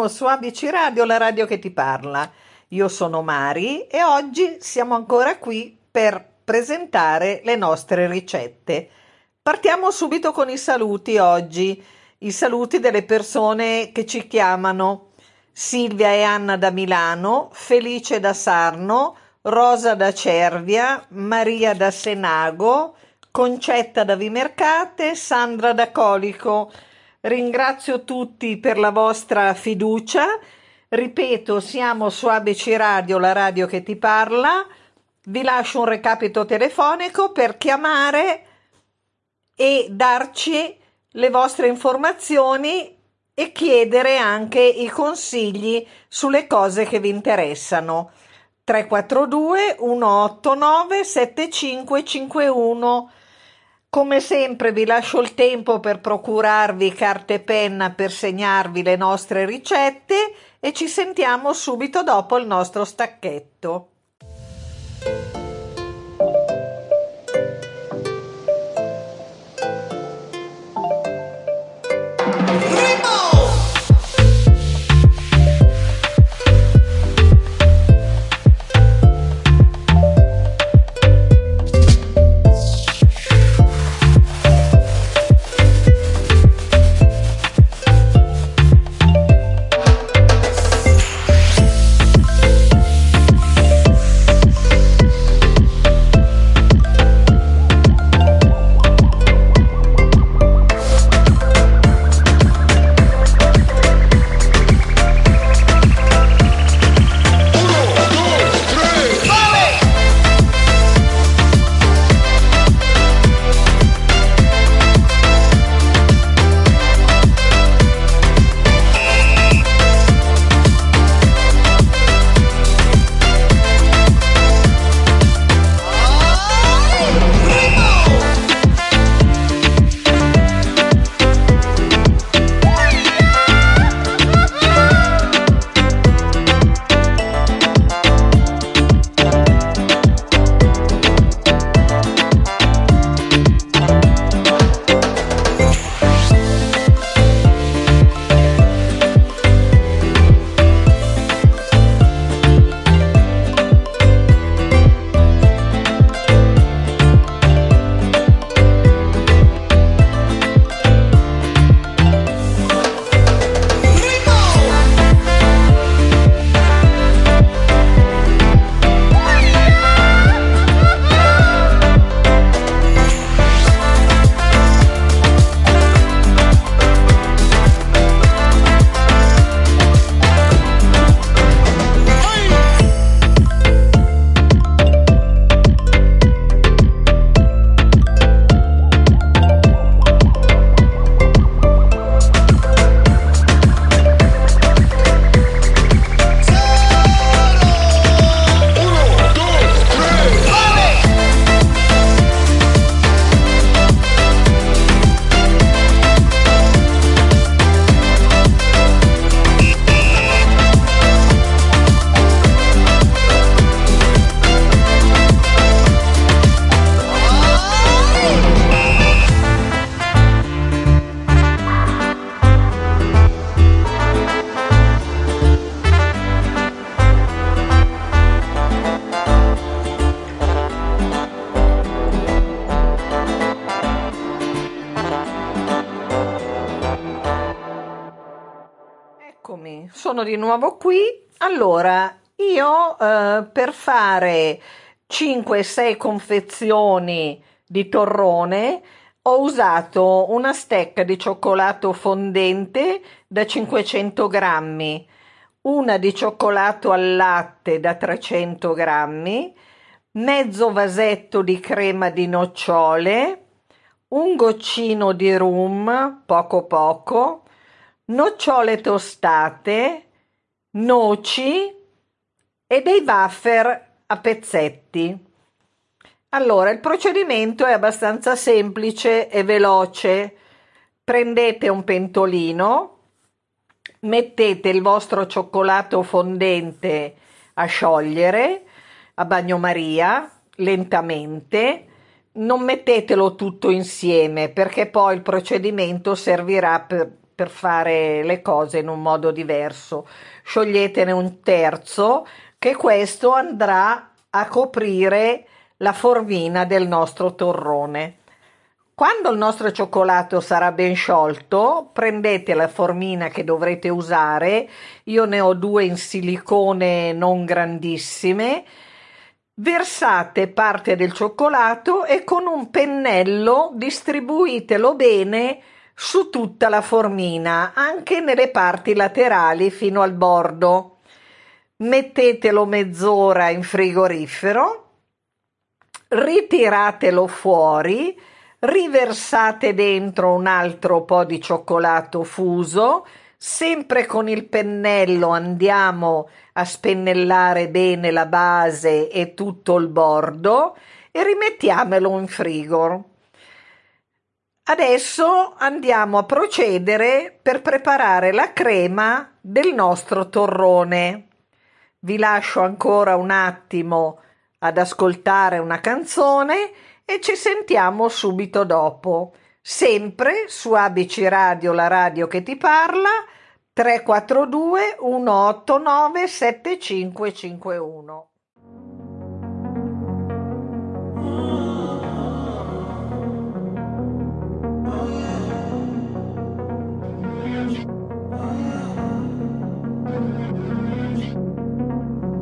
siamo su ABC Radio, la radio che ti parla. Io sono Mari e oggi siamo ancora qui per presentare le nostre ricette. Partiamo subito con i saluti oggi, i saluti delle persone che ci chiamano. Silvia e Anna da Milano, Felice da Sarno, Rosa da Cervia, Maria da Senago, Concetta da Vimercate, Sandra da Colico. Ringrazio tutti per la vostra fiducia. Ripeto, siamo su ABC Radio, la radio che ti parla. Vi lascio un recapito telefonico per chiamare e darci le vostre informazioni e chiedere anche i consigli sulle cose che vi interessano. 342 189 7551 come sempre vi lascio il tempo per procurarvi carta e penna per segnarvi le nostre ricette e ci sentiamo subito dopo il nostro stacchetto. Sono di nuovo qui. Allora, io eh, per fare 5-6 confezioni di torrone ho usato una stecca di cioccolato fondente da 500 grammi, una di cioccolato al latte da 300 grammi, mezzo vasetto di crema di nocciole, un goccino di rum, poco poco, nocciole tostate, noci e dei wafer a pezzetti. Allora, il procedimento è abbastanza semplice e veloce. Prendete un pentolino, mettete il vostro cioccolato fondente a sciogliere a bagnomaria lentamente. Non mettetelo tutto insieme perché poi il procedimento servirà per per fare le cose in un modo diverso. Scioglietene un terzo che questo andrà a coprire la formina del nostro torrone. Quando il nostro cioccolato sarà ben sciolto, prendete la formina che dovrete usare, io ne ho due in silicone non grandissime, versate parte del cioccolato e con un pennello distribuitelo bene su tutta la formina, anche nelle parti laterali fino al bordo. Mettetelo mezz'ora in frigorifero, ritiratelo fuori, riversate dentro un altro po' di cioccolato fuso, sempre con il pennello andiamo a spennellare bene la base e tutto il bordo e rimettiamolo in frigo. Adesso andiamo a procedere per preparare la crema del nostro torrone. Vi lascio ancora un attimo ad ascoltare una canzone e ci sentiamo subito dopo, sempre su ABC Radio, la radio che ti parla, 342 189 7551.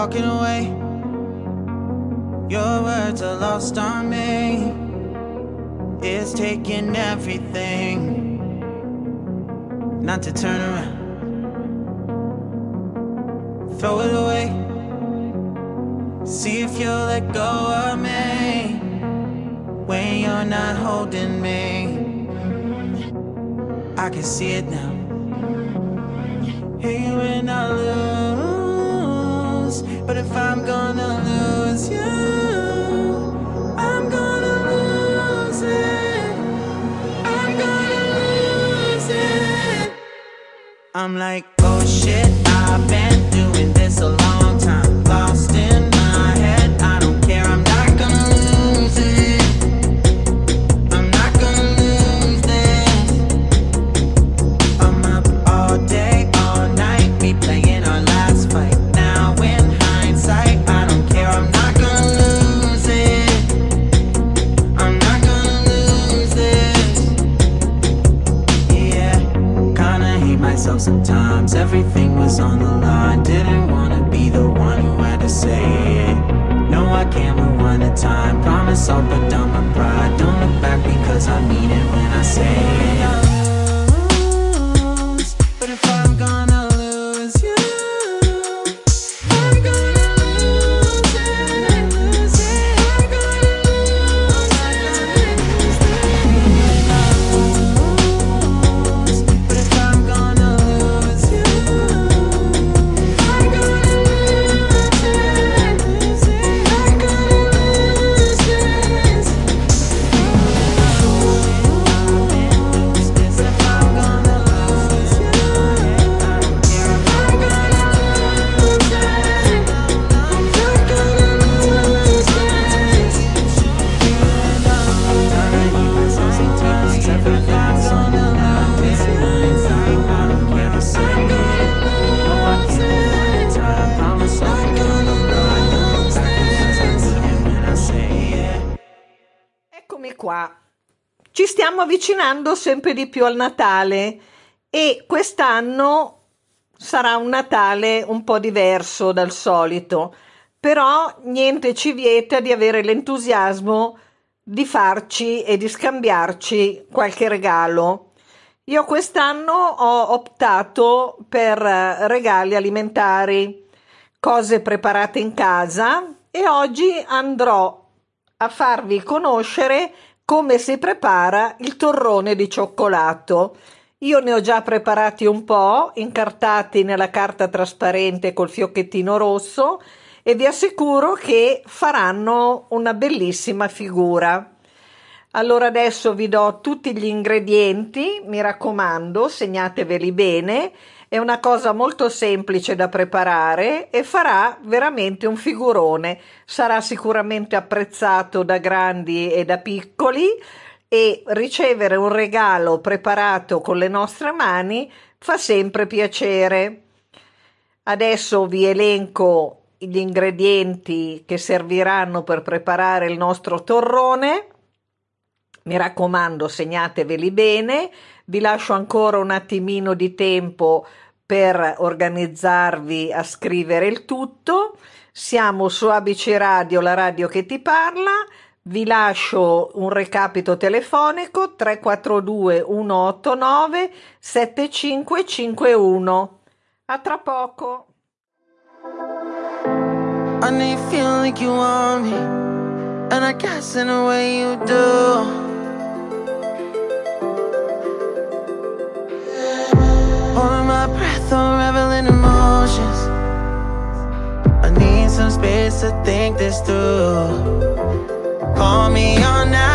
Walking away Your words are lost on me. It's taking everything not to turn around. Throw it away. See if you'll let go of me when you're not holding me. I can see it now. Hey, when I lose, I'm like, oh shit, I've been doing this a long No, I can't rewind the time. Promise I'll put down my pride. Don't look back because I mean it when I say it. Avvicinando sempre di più al Natale e quest'anno sarà un Natale un po' diverso dal solito, però niente ci vieta di avere l'entusiasmo di farci e di scambiarci qualche regalo. Io quest'anno ho optato per eh, regali alimentari, cose preparate in casa e oggi andrò a farvi conoscere come si prepara il torrone di cioccolato. Io ne ho già preparati un po', incartati nella carta trasparente col fiocchettino rosso e vi assicuro che faranno una bellissima figura. Allora adesso vi do tutti gli ingredienti, mi raccomando, segnateveli bene. È una cosa molto semplice da preparare e farà veramente un figurone. Sarà sicuramente apprezzato da grandi e da piccoli e ricevere un regalo preparato con le nostre mani fa sempre piacere. Adesso vi elenco gli ingredienti che serviranno per preparare il nostro torrone. Mi raccomando, segnateveli bene. Vi lascio ancora un attimino di tempo per organizzarvi a scrivere il tutto. Siamo su ABC Radio, la radio che ti parla. Vi lascio un recapito telefonico 342 189 7551. A tra poco. I know feel like you want me, and I guess in a way you do. Some space to think this through. Call me on night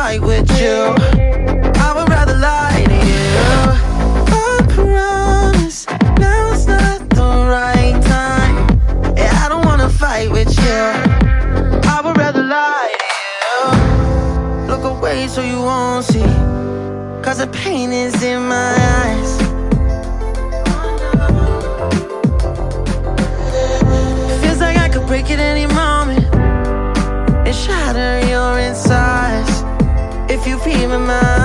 fight with you. I would rather lie to you. I promise now's not the right time. Yeah, I don't wanna fight with you. I would rather lie to you. Look away so you won't see. Cause the pain is in my eyes. keep my mind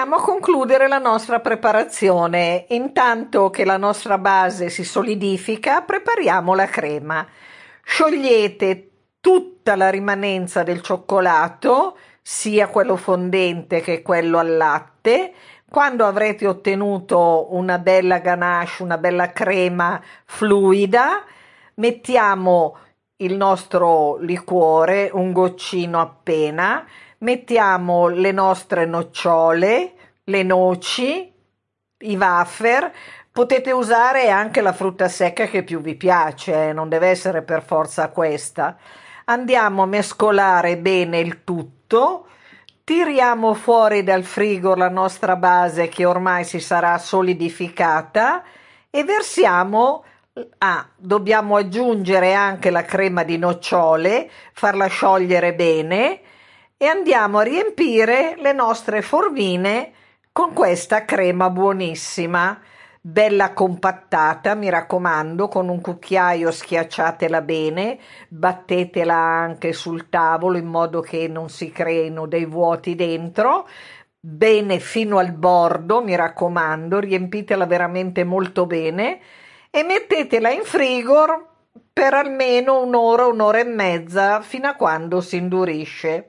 Andiamo a concludere la nostra preparazione. Intanto che la nostra base si solidifica, prepariamo la crema. Sciogliete tutta la rimanenza del cioccolato, sia quello fondente che quello al latte. Quando avrete ottenuto una bella ganache, una bella crema fluida, mettiamo il nostro liquore, un goccino appena, mettiamo le nostre nocciole, le noci, i wafer, potete usare anche la frutta secca che più vi piace, eh, non deve essere per forza questa. Andiamo a mescolare bene il tutto, tiriamo fuori dal frigo la nostra base che ormai si sarà solidificata e versiamo Ah, dobbiamo aggiungere anche la crema di nocciole, farla sciogliere bene e andiamo a riempire le nostre formine con questa crema buonissima, bella compattata, mi raccomando, con un cucchiaio schiacciatela bene, battetela anche sul tavolo in modo che non si creino dei vuoti dentro, bene fino al bordo, mi raccomando, riempitela veramente molto bene e mettetela in frigo per almeno un'ora, un'ora e mezza fino a quando si indurisce.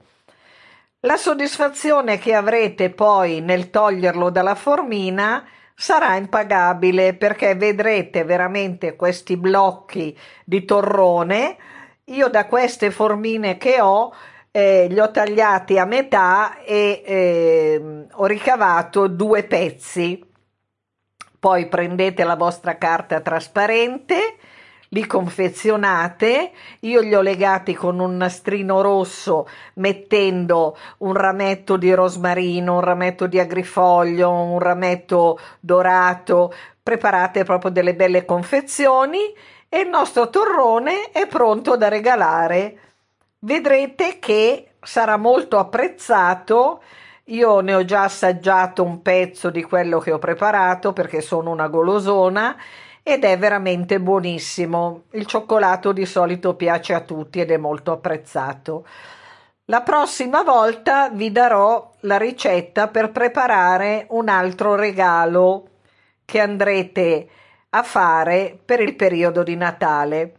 La soddisfazione che avrete poi nel toglierlo dalla formina sarà impagabile perché vedrete veramente questi blocchi di torrone. Io da queste formine che ho eh, li ho tagliati a metà e eh, ho ricavato due pezzi poi prendete la vostra carta trasparente, li confezionate, io li ho legati con un nastrino rosso mettendo un rametto di rosmarino, un rametto di agrifoglio, un rametto dorato, preparate proprio delle belle confezioni e il nostro torrone è pronto da regalare. Vedrete che sarà molto apprezzato io ne ho già assaggiato un pezzo di quello che ho preparato perché sono una golosona ed è veramente buonissimo. Il cioccolato di solito piace a tutti ed è molto apprezzato. La prossima volta vi darò la ricetta per preparare un altro regalo che andrete a fare per il periodo di Natale.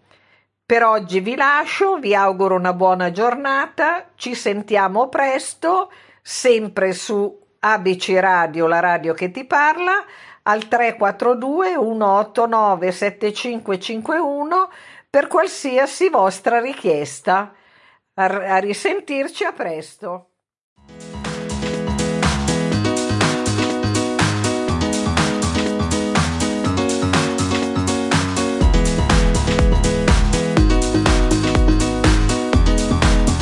Per oggi vi lascio, vi auguro una buona giornata, ci sentiamo presto sempre su ABC Radio, la radio che ti parla, al 342 189 7551 per qualsiasi vostra richiesta. A, risentirci a presto.